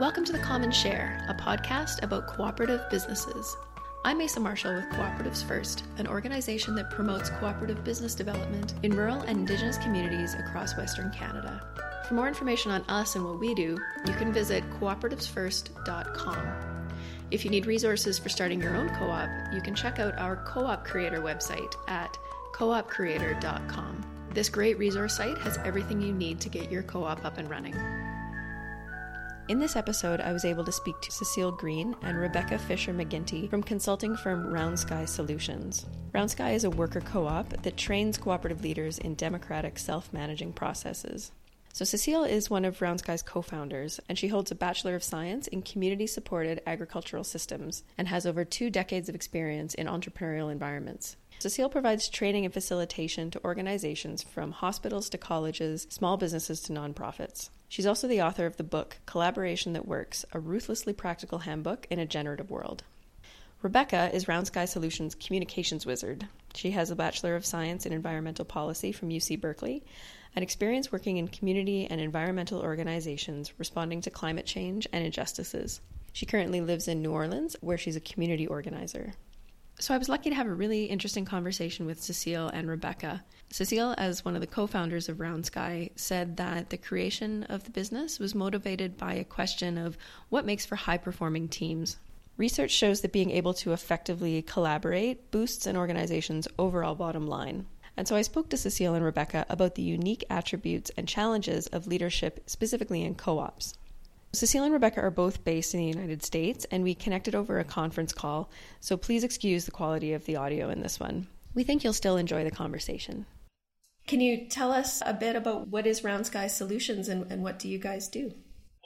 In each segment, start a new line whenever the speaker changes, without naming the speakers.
Welcome to The Common Share, a podcast about cooperative businesses. I'm Mesa Marshall with Cooperatives First, an organization that promotes cooperative business development in rural and Indigenous communities across Western Canada. For more information on us and what we do, you can visit cooperativesfirst.com. If you need resources for starting your own co op, you can check out our co op creator website at coopcreator.com. This great resource site has everything you need to get your co op up and running. In this episode, I was able to speak to Cecile Green and Rebecca Fisher McGinty from consulting firm Round Sky Solutions. Round Sky is a worker co op that trains cooperative leaders in democratic self managing processes. So, Cecile is one of Round Sky's co founders, and she holds a Bachelor of Science in Community Supported Agricultural Systems and has over two decades of experience in entrepreneurial environments. Cecile provides training and facilitation to organizations from hospitals to colleges, small businesses to nonprofits. She's also the author of the book Collaboration That Works A Ruthlessly Practical Handbook in a Generative World. Rebecca is Round Sky Solutions communications wizard. She has a Bachelor of Science in Environmental Policy from UC Berkeley and experience working in community and environmental organizations responding to climate change and injustices. She currently lives in New Orleans, where she's a community organizer. So I was lucky to have a really interesting conversation with Cecile and Rebecca. Cecile, as one of the co founders of Round Sky, said that the creation of the business was motivated by a question of what makes for high performing teams. Research shows that being able to effectively collaborate boosts an organization's overall bottom line. And so I spoke to Cecile and Rebecca about the unique attributes and challenges of leadership, specifically in co ops. Cecile and Rebecca are both based in the United States, and we connected over a conference call, so please excuse the quality of the audio in this one. We think you'll still enjoy the conversation. Can you tell us a bit about what is Round Sky Solutions and, and what do you guys do?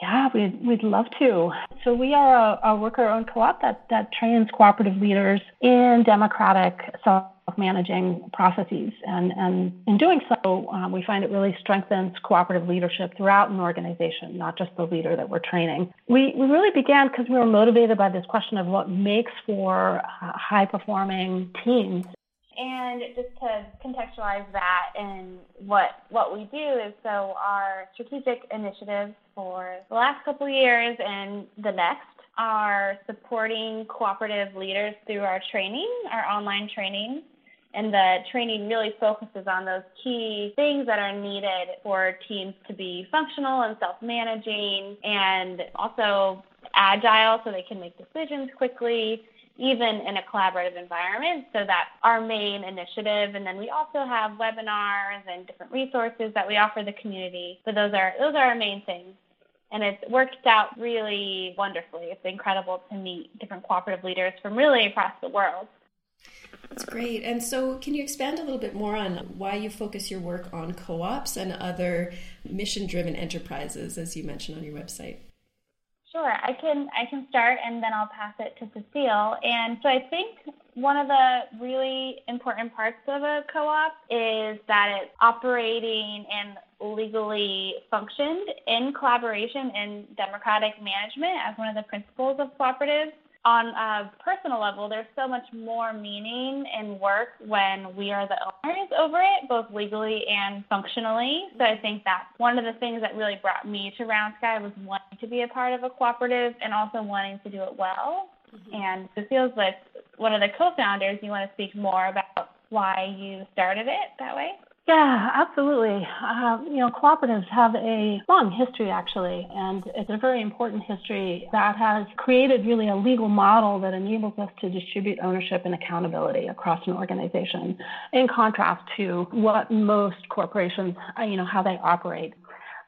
Yeah, we'd, we'd love to. So we are a, a worker-owned co-op that, that trains cooperative leaders in democratic self-managing processes. And, and in doing so, um, we find it really strengthens cooperative leadership throughout an organization, not just the leader that we're training. We, we really began because we were motivated by this question of what makes for uh, high-performing teams.
And just to contextualize that and what what we do is so our strategic initiatives for the last couple of years and the next are supporting cooperative leaders through our training, our online training. And the training really focuses on those key things that are needed for teams to be functional and self managing and also agile so they can make decisions quickly even in a collaborative environment. So that's our main initiative. And then we also have webinars and different resources that we offer the community. So those are those are our main things. And it's worked out really wonderfully. It's incredible to meet different cooperative leaders from really across the world.
That's great. And so, can you expand a little bit more on why you focus your work on co ops and other mission driven enterprises, as you mentioned on your website?
Sure, I can I can start and then I'll pass it to Cecile. And so I think one of the really important parts of a co-op is that it's operating and legally functioned in collaboration and democratic management as one of the principles of cooperatives on a personal level, there's so much more meaning and work when we are the owners over it, both legally and functionally. So I think that's one of the things that really brought me to Round Sky was wanting to be a part of a cooperative and also wanting to do it well. Mm-hmm. And Cecile's with one of the co-founders. You want to speak more about why you started it that way?
Yeah, absolutely. Uh, you know, cooperatives have a long history, actually, and it's a very important history that has created really a legal model that enables us to distribute ownership and accountability across an organization, in contrast to what most corporations, uh, you know, how they operate.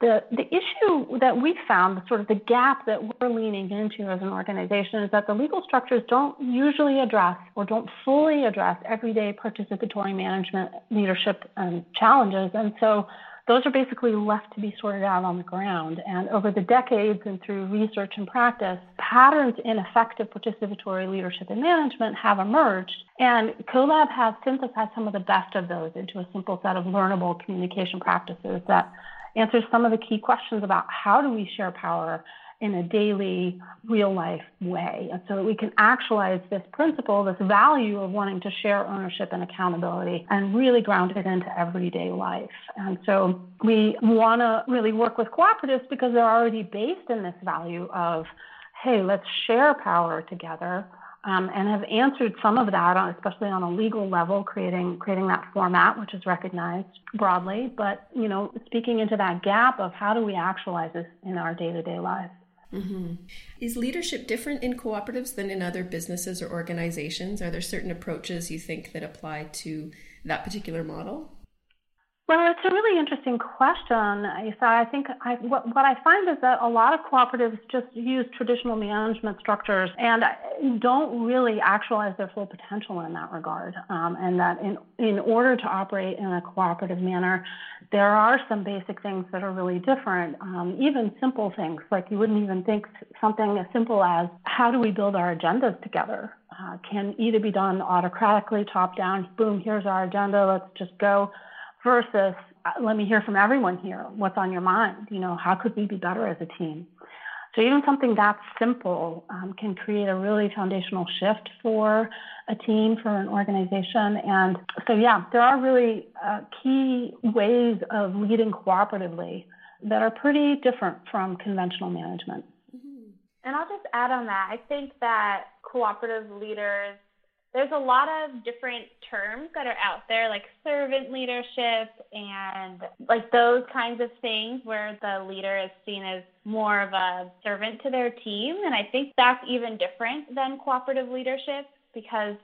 The, the issue that we found, sort of the gap that we're leaning into as an organization, is that the legal structures don't usually address or don't fully address everyday participatory management leadership and challenges. And so those are basically left to be sorted out on the ground. And over the decades and through research and practice, patterns in effective participatory leadership and management have emerged. And CoLab has synthesized some of the best of those into a simple set of learnable communication practices that answers some of the key questions about how do we share power in a daily, real life way. And so that we can actualize this principle, this value of wanting to share ownership and accountability and really ground it into everyday life. And so we want to really work with cooperatives because they're already based in this value of, hey, let's share power together. Um, and have answered some of that, especially on a legal level, creating creating that format, which is recognized broadly. But you know, speaking into that gap of how do we actualize this in our day to day lives.
Mm-hmm. Is leadership different in cooperatives than in other businesses or organizations? Are there certain approaches you think that apply to that particular model?
Well, it's a really interesting question, Isa. I think I, what, what I find is that a lot of cooperatives just use traditional management structures and don't really actualize their full potential in that regard. Um, and that in, in order to operate in a cooperative manner, there are some basic things that are really different. Um, even simple things, like you wouldn't even think something as simple as how do we build our agendas together? Uh, can either be done autocratically, top down, boom, here's our agenda, let's just go versus uh, let me hear from everyone here what's on your mind you know how could we be better as a team? So even something that simple um, can create a really foundational shift for a team for an organization. And so yeah there are really uh, key ways of leading cooperatively that are pretty different from conventional management.
Mm-hmm. and i'll just add on that. I think that cooperative leaders there's a lot of different terms that are out there, like servant leadership and like those kinds of things where the leader is seen as more of a servant to their team. And I think that's even different than cooperative leadership because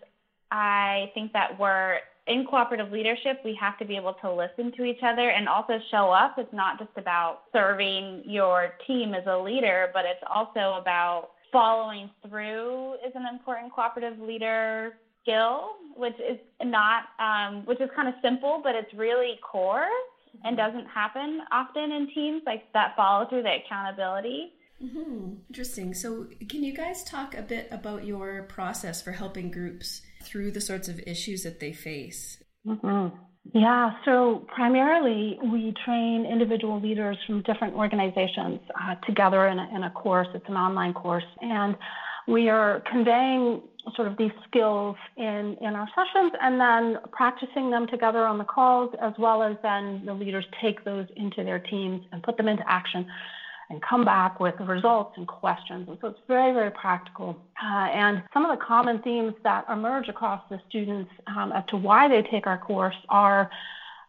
I think that we're in cooperative leadership, we have to be able to listen to each other and also show up. It's not just about serving your team as a leader, but it's also about following through is an important cooperative leader skill, which is not, um, which is kind of simple, but it's really core mm-hmm. and doesn't happen often in teams, like that follow through, the accountability.
Mm-hmm. Interesting. So, can you guys talk a bit about your process for helping groups through the sorts of issues that they face?
Mm-hmm. Yeah, so primarily we train individual leaders from different organizations uh, together in a, in a course. It's an online course. And we are conveying sort of these skills in, in our sessions and then practicing them together on the calls, as well as then the leaders take those into their teams and put them into action and come back with results and questions. And so it's very, very practical. Uh, and some of the common themes that emerge across the students um, as to why they take our course are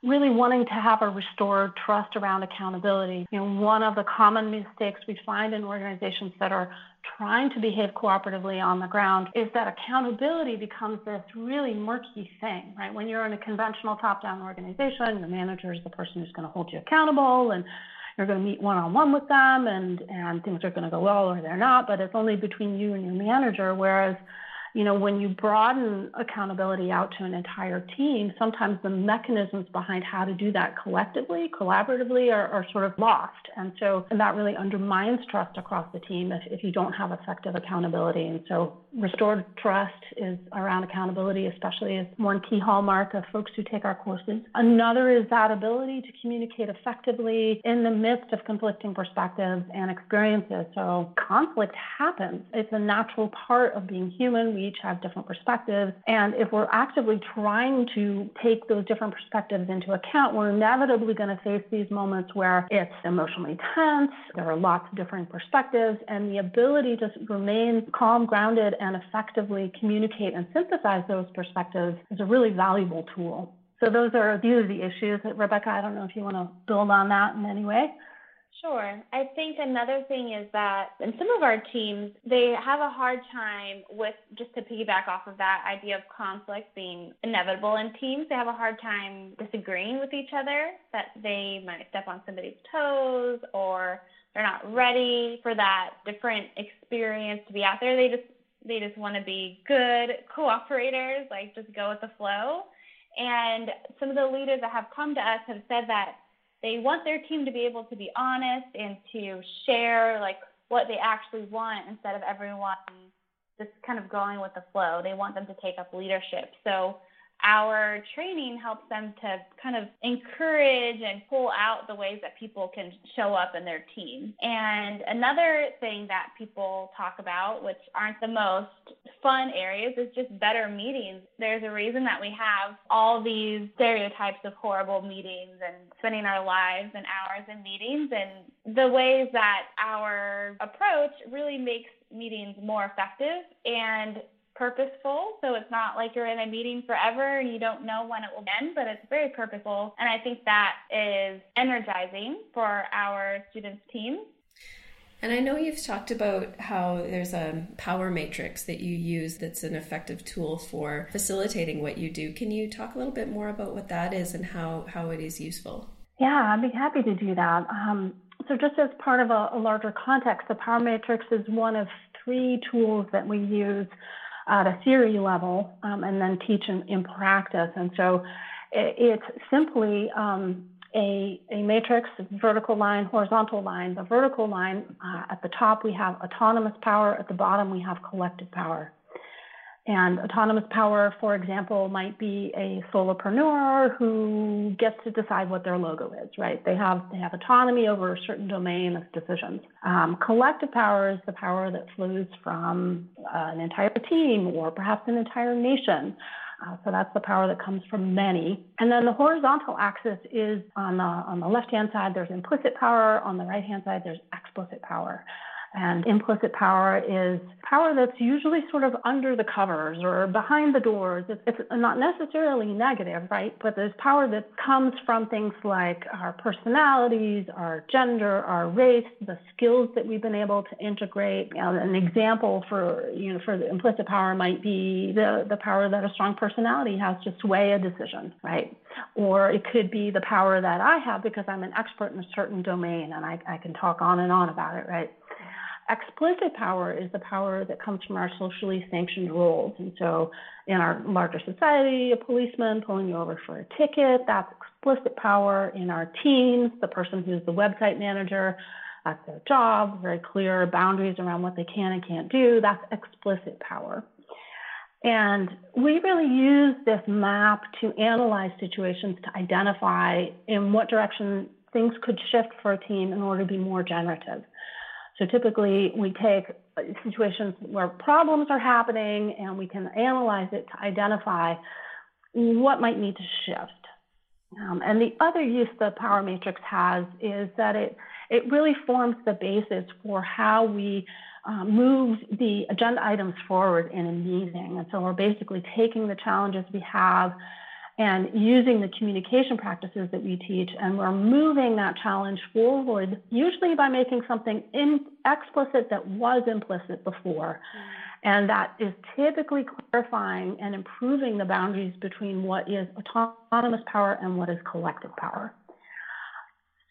really wanting to have a restored trust around accountability. You know, one of the common mistakes we find in organizations that are trying to behave cooperatively on the ground is that accountability becomes this really murky thing, right? When you're in a conventional top-down organization, the manager is the person who's going to hold you accountable and you're going to meet one on one with them and, and things are going to go well or they're not, but it's only between you and your manager. Whereas you know, when you broaden accountability out to an entire team, sometimes the mechanisms behind how to do that collectively, collaboratively, are, are sort of lost. And so and that really undermines trust across the team if, if you don't have effective accountability. And so restored trust is around accountability, especially as one key hallmark of folks who take our courses. Another is that ability to communicate effectively in the midst of conflicting perspectives and experiences. So conflict happens. It's a natural part of being human. We each have different perspectives. And if we're actively trying to take those different perspectives into account, we're inevitably going to face these moments where it's emotionally tense, there are lots of different perspectives, and the ability to remain calm, grounded, and effectively communicate and synthesize those perspectives is a really valuable tool. So those are these are the issues. Rebecca, I don't know if you want to build on that in any way.
Sure. I think another thing is that in some of our teams, they have a hard time with, just to piggyback off of that idea of conflict being inevitable in teams, they have a hard time disagreeing with each other, that they might step on somebody's toes or they're not ready for that different experience to be out there. They just they just want to be good cooperators, like just go with the flow. And some of the leaders that have come to us have said that they want their team to be able to be honest and to share like what they actually want instead of everyone just kind of going with the flow. They want them to take up leadership. So our training helps them to kind of encourage and pull out the ways that people can show up in their team. And another thing that people talk about, which aren't the most fun areas, is just better meetings. There's a reason that we have all these stereotypes of horrible meetings and spending our lives and hours in meetings and the ways that our approach really makes meetings more effective and purposeful. So it's not like you're in a meeting forever and you don't know when it will end, but it's very purposeful. And I think that is energizing for our students' teams.
And I know you've talked about how there's a power matrix that you use that's an effective tool for facilitating what you do. Can you talk a little bit more about what that is and how, how it is useful?
Yeah, I'd be happy to do that. Um, so, just as part of a, a larger context, the power matrix is one of three tools that we use at a theory level um, and then teach in, in, practice. And so it's simply um, a, a matrix, vertical line, horizontal line. The vertical line, uh, at the top, we have autonomous power. At the bottom, we have collective power. And autonomous power, for example, might be a solopreneur who gets to decide what their logo is, right? They have they have autonomy over a certain domain of decisions. Um, collective power is the power that flows from uh, an entire team or perhaps an entire nation. Uh, so that's the power that comes from many. And then the horizontal axis is on the on the left hand side. There's implicit power. On the right hand side, there's explicit power. And implicit power is power that's usually sort of under the covers or behind the doors. It's, not necessarily negative, right? But there's power that comes from things like our personalities, our gender, our race, the skills that we've been able to integrate. An example for you know for the implicit power might be the the power that a strong personality has to sway a decision, right? Or it could be the power that I have because I'm an expert in a certain domain and I, I can talk on and on about it, right? Explicit power is the power that comes from our socially sanctioned roles. And so in our larger society, a policeman pulling you over for a ticket, that's explicit power. In our teams, the person who's the website manager, that's their job, very clear boundaries around what they can and can't do, that's explicit power. And we really use this map to analyze situations to identify in what direction things could shift for a team in order to be more generative. So typically we take situations where problems are happening and we can analyze it to identify what might need to shift. Um, and the other use the power matrix has is that it, it really forms the basis for how we uh, move the agenda items forward in a meeting. And so we're basically taking the challenges we have and using the communication practices that we teach. And we're moving that challenge forward, usually by making something in, explicit that was implicit before. Mm-hmm. And that is typically clarifying and improving the boundaries between what is autonomous power and what is collective power.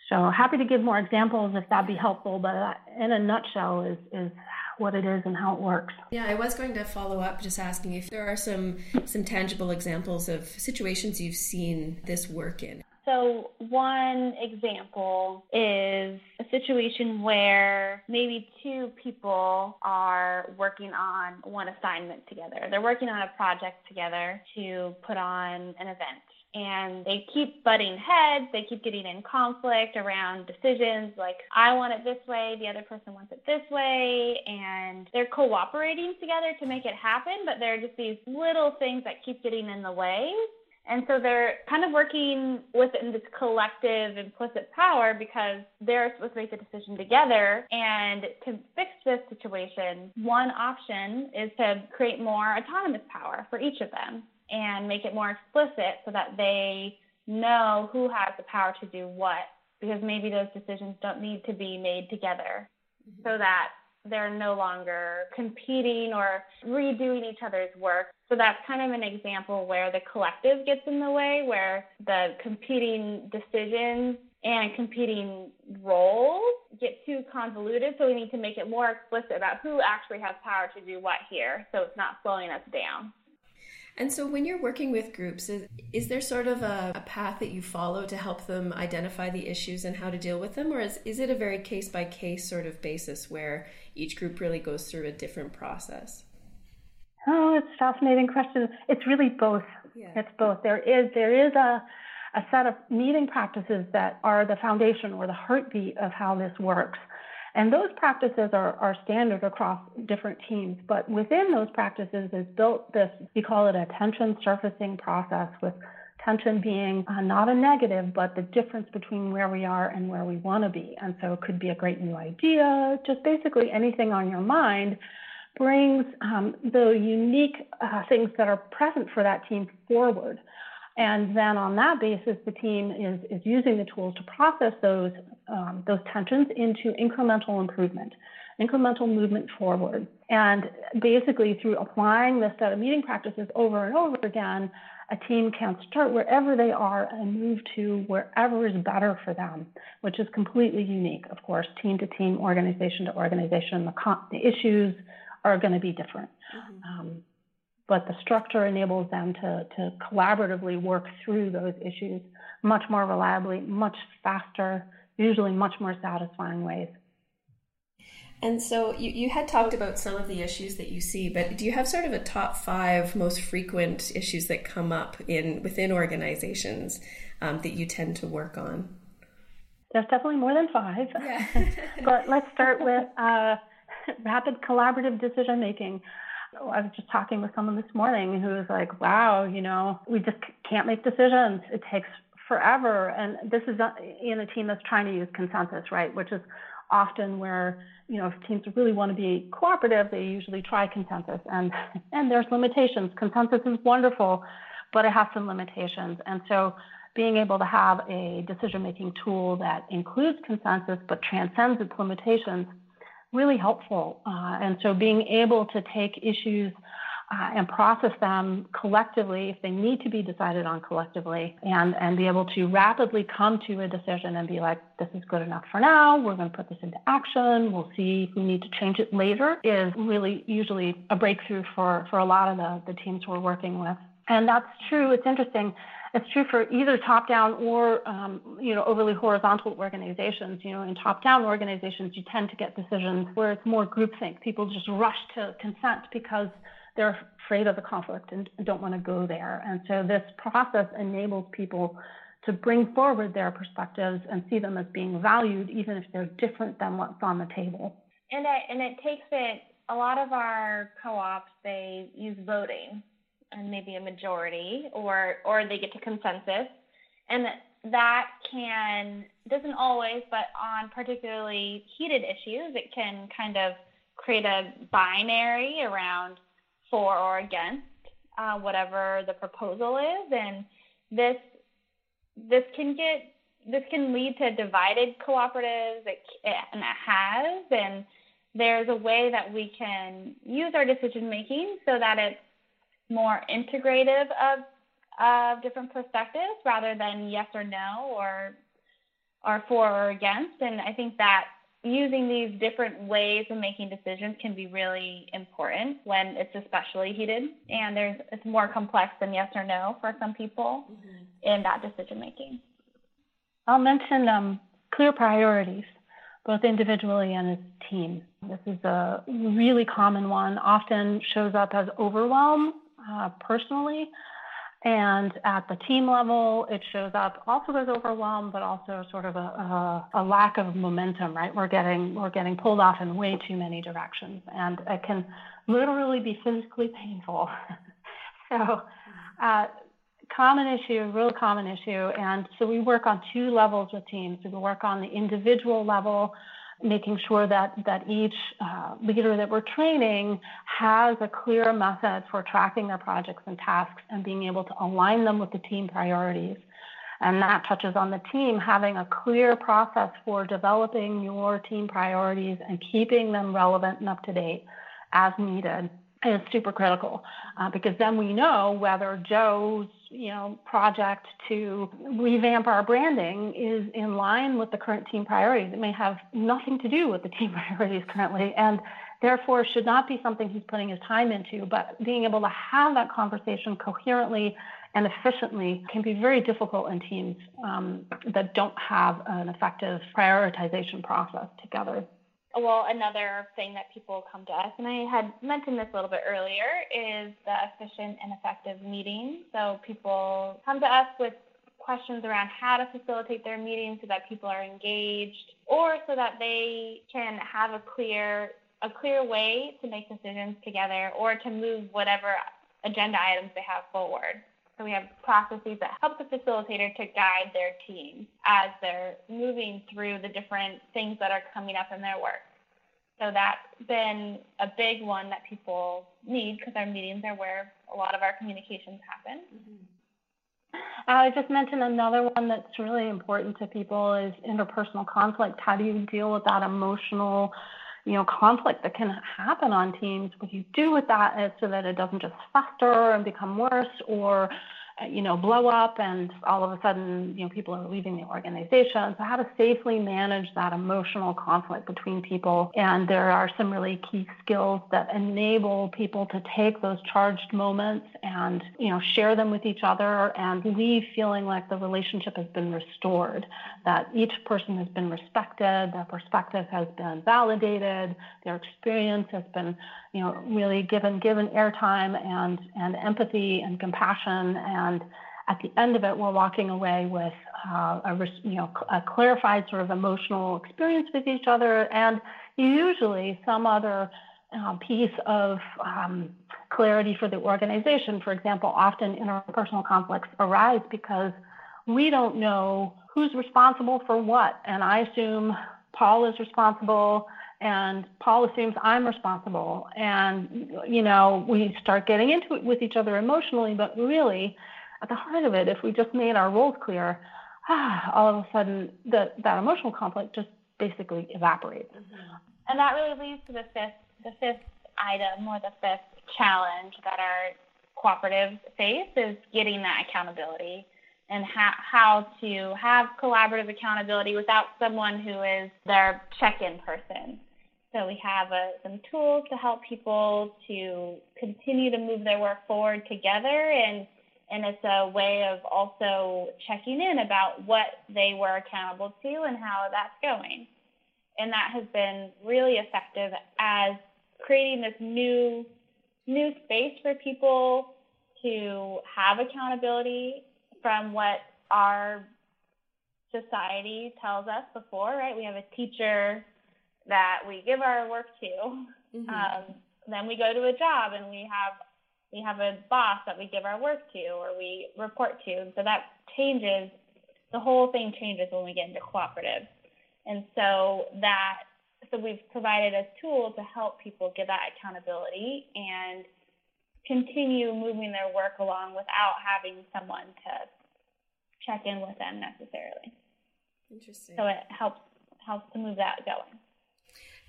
So happy to give more examples if that'd be helpful, but in a nutshell is, is what it is and how it works.
Yeah, I was going to follow up just asking if there are some some tangible examples of situations you've seen this work in.
So, one example is a situation where maybe two people are working on one assignment together. They're working on a project together to put on an event and they keep butting heads. They keep getting in conflict around decisions like, I want it this way, the other person wants it this way. And they're cooperating together to make it happen, but there are just these little things that keep getting in the way. And so they're kind of working within this collective implicit power because they're supposed to make the decision together. And to fix this situation, one option is to create more autonomous power for each of them and make it more explicit so that they know who has the power to do what because maybe those decisions don't need to be made together mm-hmm. so that they're no longer competing or redoing each other's work. So that's kind of an example where the collective gets in the way, where the competing decisions and competing roles get too convoluted. So we need to make it more explicit about who actually has power to do what here so it's not slowing us down.
And so, when you're working with groups, is, is there sort of a, a, path that you follow to help them identify the issues and how to deal with them? Or is, is it a very case by case sort of basis where each group really goes through a different process?
Oh, it's a fascinating question. It's really both. Yeah. It's both. There is there is a a set of meeting practices that are the foundation or the heartbeat of how this works. And those practices are, are standard across different teams. But within those practices is built this, we call it a tension surfacing process with tension being uh, not a negative, but the difference between where we are and where we want to be. And so it could be a great new idea, just basically anything on your mind brings um, the unique uh, things that are present for that team forward. And then on that basis, the team is, is using the tools to process those, um, those tensions into incremental improvement, incremental movement forward. And basically, through applying this set of meeting practices over and over again, a team can start wherever they are and move to wherever is better for them, which is completely unique. Of course, team to team, organization to organization, the, the issues are going to be different. Mm-hmm. Um, but the structure enables them to, to collaboratively work through those issues much more reliably, much faster, usually much more satisfying ways.
And so you, you had talked about some of the issues that you see, but do you have sort of a top five most frequent issues that come up in within organizations um, that you tend to work on?
There's definitely more than five. Yeah. but let's start with uh, rapid collaborative decision making. I was just talking with someone this morning who was like, wow, you know, we just can't make decisions. It takes forever. And this is uh, in a team that's trying to use consensus, right? Which is often where, you know, if teams really want to be cooperative, they usually try consensus. And, and there's limitations. Consensus is wonderful, but it has some limitations. And so being able to have a decision making tool that includes consensus but transcends its limitations really helpful. Uh, and so being able to take issues uh, and process them collectively if they need to be decided on collectively and, and be able to rapidly come to a decision and be like, this is good enough for now. We're going to put this into action. We'll see if we need to change it later is really usually a breakthrough for, for a lot of the, the teams we're working with. And that's true. It's interesting. It's true for either top-down or um, you know overly horizontal organizations. You know, in top-down organizations, you tend to get decisions where it's more groupthink. People just rush to consent because they're afraid of the conflict and don't want to go there. And so this process enables people to bring forward their perspectives and see them as being valued, even if they're different than what's on the table.
And it, and it takes it. A lot of our co-ops they use voting and maybe a majority or or they get to consensus. And that can doesn't always but on particularly heated issues it can kind of create a binary around for or against uh, whatever the proposal is. And this this can get this can lead to divided cooperatives it, and it has. And there's a way that we can use our decision making so that it's more integrative of of different perspectives rather than yes or no or or for or against. And I think that using these different ways of making decisions can be really important when it's especially heated and there's it's more complex than yes or no for some people mm-hmm. in that decision making.
I'll mention um, clear priorities, both individually and as a team. This is a really common one, often shows up as overwhelm uh, personally. And at the team level, it shows up also as overwhelm, but also sort of a, a, a, lack of momentum, right? We're getting, we're getting pulled off in way too many directions, and it can literally be physically painful. so, uh, common issue, real common issue. And so we work on two levels with teams. We work on the individual level, making sure that, that each uh, leader that we're training has a clear method for tracking their projects and tasks and being able to align them with the team priorities. And that touches on the team having a clear process for developing your team priorities and keeping them relevant and up to date as needed is super critical uh, because then we know whether Joe's you know project to revamp our branding is in line with the current team priorities. It may have nothing to do with the team priorities currently, and therefore should not be something he's putting his time into. But being able to have that conversation coherently and efficiently can be very difficult in teams um, that don't have an effective prioritization process together.
Well, another thing that people come to us, and I had mentioned this a little bit earlier, is the efficient and effective meeting. So people come to us with questions around how to facilitate their meetings so that people are engaged or so that they can have a clear a clear way to make decisions together or to move whatever agenda items they have forward. So we have processes that help the facilitator to guide their team as they're moving through the different things that are coming up in their work. So that's been a big one that people need because our meetings are where a lot of our communications happen. Mm-hmm.
I just mentioned another one that's really important to people is interpersonal conflict. How do you deal with that emotional, you know, conflict that can happen on teams? What you do with that is so that it doesn't just fester and become worse or Uh, you know, blow up and all of a sudden, you know, people are leaving the organization. So how to safely manage that emotional conflict between people. And there are some really key skills that enable people to take those charged moments and, you know, share them with each other and leave feeling like the relationship has been restored, that each person has been respected, their perspective has been validated, their experience has been, you know, really given given airtime and and empathy and compassion and and at the end of it, we're walking away with uh, a, you know, a clarified sort of emotional experience with each other, and usually some other uh, piece of um, clarity for the organization. For example, often interpersonal conflicts arise because we don't know who's responsible for what, and I assume Paul is responsible and Paul assumes I'm responsible. And, you know, we start getting into it with each other emotionally, but really at the heart of it, if we just made our roles clear, ah, all of a sudden the, that emotional conflict just basically evaporates. Mm-hmm.
And that really leads to the fifth, the fifth item or the fifth challenge that our cooperatives face is getting that accountability and ha- how to have collaborative accountability without someone who is their check-in person. So we have uh, some tools to help people to continue to move their work forward together and and it's a way of also checking in about what they were accountable to and how that's going. And that has been really effective as creating this new new space for people to have accountability from what our society tells us before, right? We have a teacher that we give our work to. Mm-hmm. Um, then we go to a job and we have we have a boss that we give our work to or we report to. So that changes, the whole thing changes when we get into cooperative. And so that, so we've provided a tool to help people get that accountability and continue moving their work along without having someone to check in with them necessarily.
Interesting.
So it helps helps to move that going.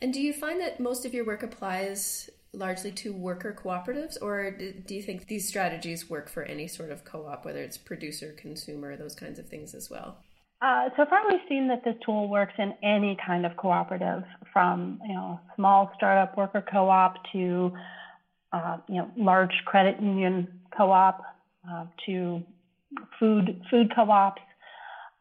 And do you find that most of your work applies largely to worker cooperatives, or do you think these strategies work for any sort of co op, whether it's producer, consumer, those kinds of things as well?
Uh, so far, we've seen that this tool works in any kind of cooperative, from you know small startup worker co-op to uh, you know large credit union co-op uh, to food food co-ops.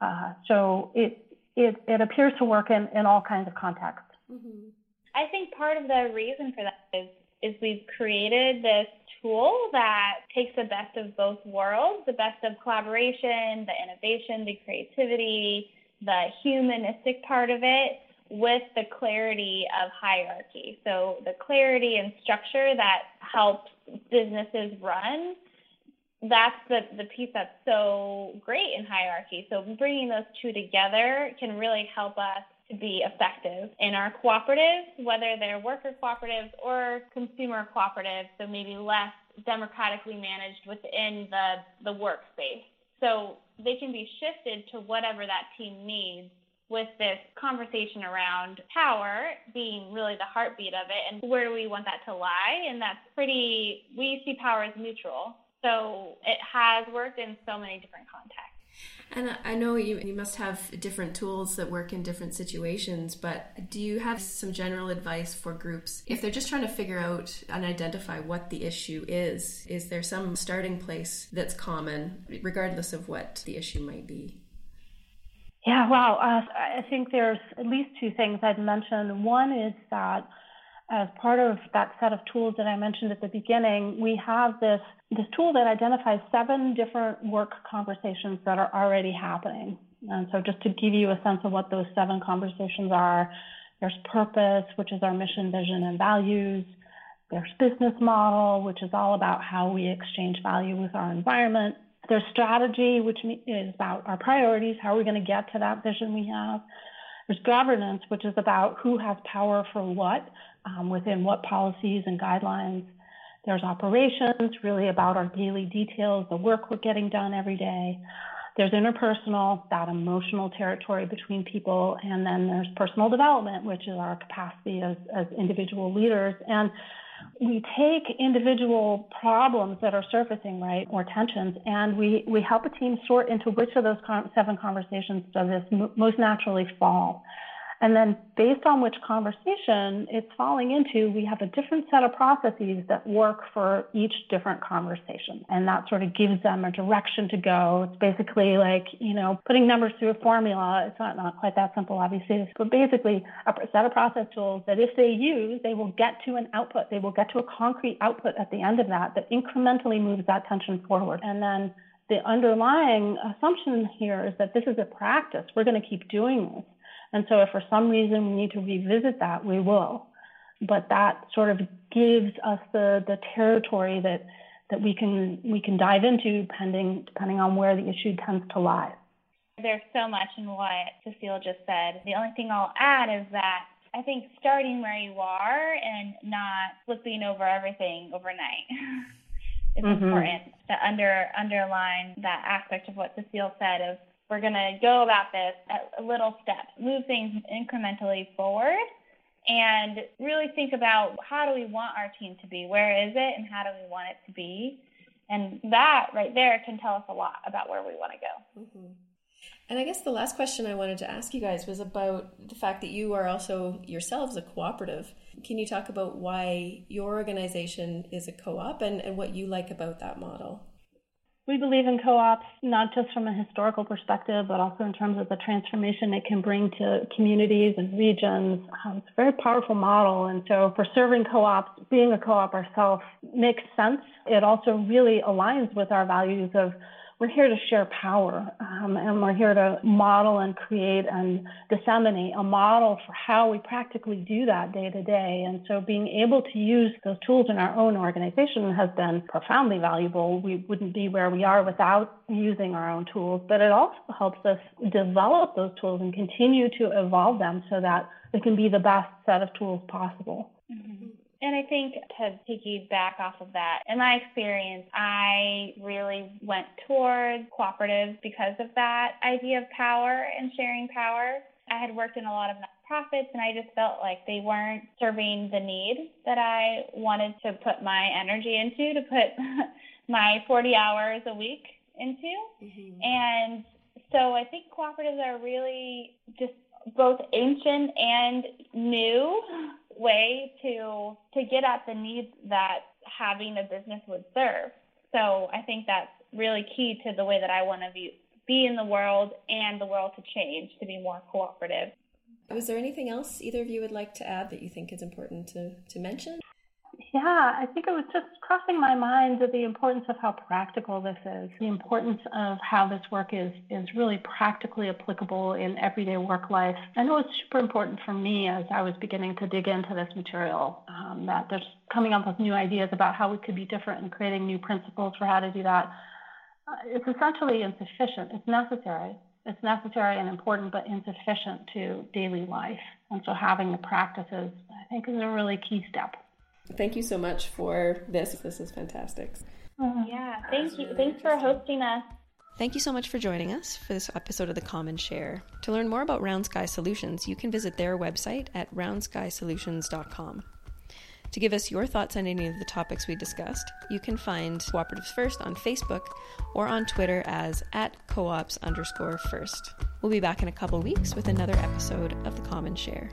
Uh, so it, it it appears to work in, in all kinds of contexts.
Mm-hmm. I think part of the reason for that is is we've created this tool that takes the best of both worlds, the best of collaboration, the innovation, the creativity, the humanistic part of it with the clarity of hierarchy. So the clarity and structure that helps businesses run that's the, the piece that's so great in hierarchy. So bringing those two together can really help us be effective in our cooperatives, whether they're worker cooperatives or consumer cooperatives, so maybe less democratically managed within the, the workspace. So they can be shifted to whatever that team needs with this conversation around power being really the heartbeat of it and where do we want that to lie. And that's pretty, we see power as neutral. So it has worked in so many different contexts.
And I know you, you must have different tools that work in different situations, but do you have some general advice for groups if they're just trying to figure out and identify what the issue is? Is there some starting place that's common, regardless of what the issue might be?
Yeah, well, uh, I think there's at least two things I'd mention. One is that as part of that set of tools that I mentioned at the beginning, we have this this tool that identifies seven different work conversations that are already happening. And so, just to give you a sense of what those seven conversations are, there's purpose, which is our mission, vision, and values. There's business model, which is all about how we exchange value with our environment. There's strategy, which is about our priorities, how are we going to get to that vision we have. There's governance, which is about who has power for what, um, within what policies and guidelines. There's operations, really about our daily details, the work we're getting done every day. There's interpersonal, that emotional territory between people. And then there's personal development, which is our capacity as, as individual leaders. And we take individual problems that are surfacing, right, or tensions, and we, we help a team sort into which of those seven conversations does this most naturally fall. And then based on which conversation it's falling into, we have a different set of processes that work for each different conversation. And that sort of gives them a direction to go. It's basically like, you know, putting numbers through a formula. It's not, not quite that simple, obviously, but basically a set of process tools that if they use, they will get to an output. They will get to a concrete output at the end of that that incrementally moves that tension forward. And then the underlying assumption here is that this is a practice. We're going to keep doing this. And so if for some reason we need to revisit that, we will. But that sort of gives us the, the territory that, that we can we can dive into depending depending on where the issue tends to lie.
There's so much in what Cecile just said. The only thing I'll add is that I think starting where you are and not flipping over everything overnight is mm-hmm. important to under underline that aspect of what Cecile said of we're going to go about this at a little step, move things incrementally forward, and really think about how do we want our team to be? Where is it, and how do we want it to be? And that right there can tell us a lot about where we want to go.
Mm-hmm. And I guess the last question I wanted to ask you guys was about the fact that you are also yourselves a cooperative. Can you talk about why your organization is a co op and, and what you like about that model?
We believe in co-ops, not just from a historical perspective, but also in terms of the transformation it can bring to communities and regions. Um, it's a very powerful model. And so for serving co-ops, being a co-op ourselves makes sense. It also really aligns with our values of we're here to share power um, and we're here to model and create and disseminate a model for how we practically do that day to day. And so being able to use those tools in our own organization has been profoundly valuable. We wouldn't be where we are without using our own tools, but it also helps us develop those tools and continue to evolve them so that they can be the best set of tools possible.
Mm-hmm. And I think to piggyback off of that, in my experience, I really went towards cooperatives because of that idea of power and sharing power. I had worked in a lot of nonprofits and I just felt like they weren't serving the need that I wanted to put my energy into, to put my 40 hours a week into. Mm-hmm. And so I think cooperatives are really just both ancient and new way to to get at the needs that having a business would serve. So I think that's really key to the way that I want to be be in the world and the world to change to be more cooperative.
Was there anything else either of you would like to add that you think is important to, to mention?
Yeah, I think it was just crossing my mind the importance of how practical this is, the importance of how this work is is really practically applicable in everyday work life. I know it's super important for me as I was beginning to dig into this material um, that there's coming up with new ideas about how we could be different and creating new principles for how to do that. Uh, it's essentially insufficient. It's necessary. It's necessary and important, but insufficient to daily life. And so having the practices, I think, is a really key step.
Thank you so much for this. This is fantastic. Uh-huh.
Yeah, thank you. Thanks for hosting us.
Thank you so much for joining us for this episode of The Common Share. To learn more about Round Sky Solutions, you can visit their website at roundskysolutions.com. To give us your thoughts on any of the topics we discussed, you can find Cooperatives First on Facebook or on Twitter as at coops underscore first. We'll be back in a couple weeks with another episode of The Common Share.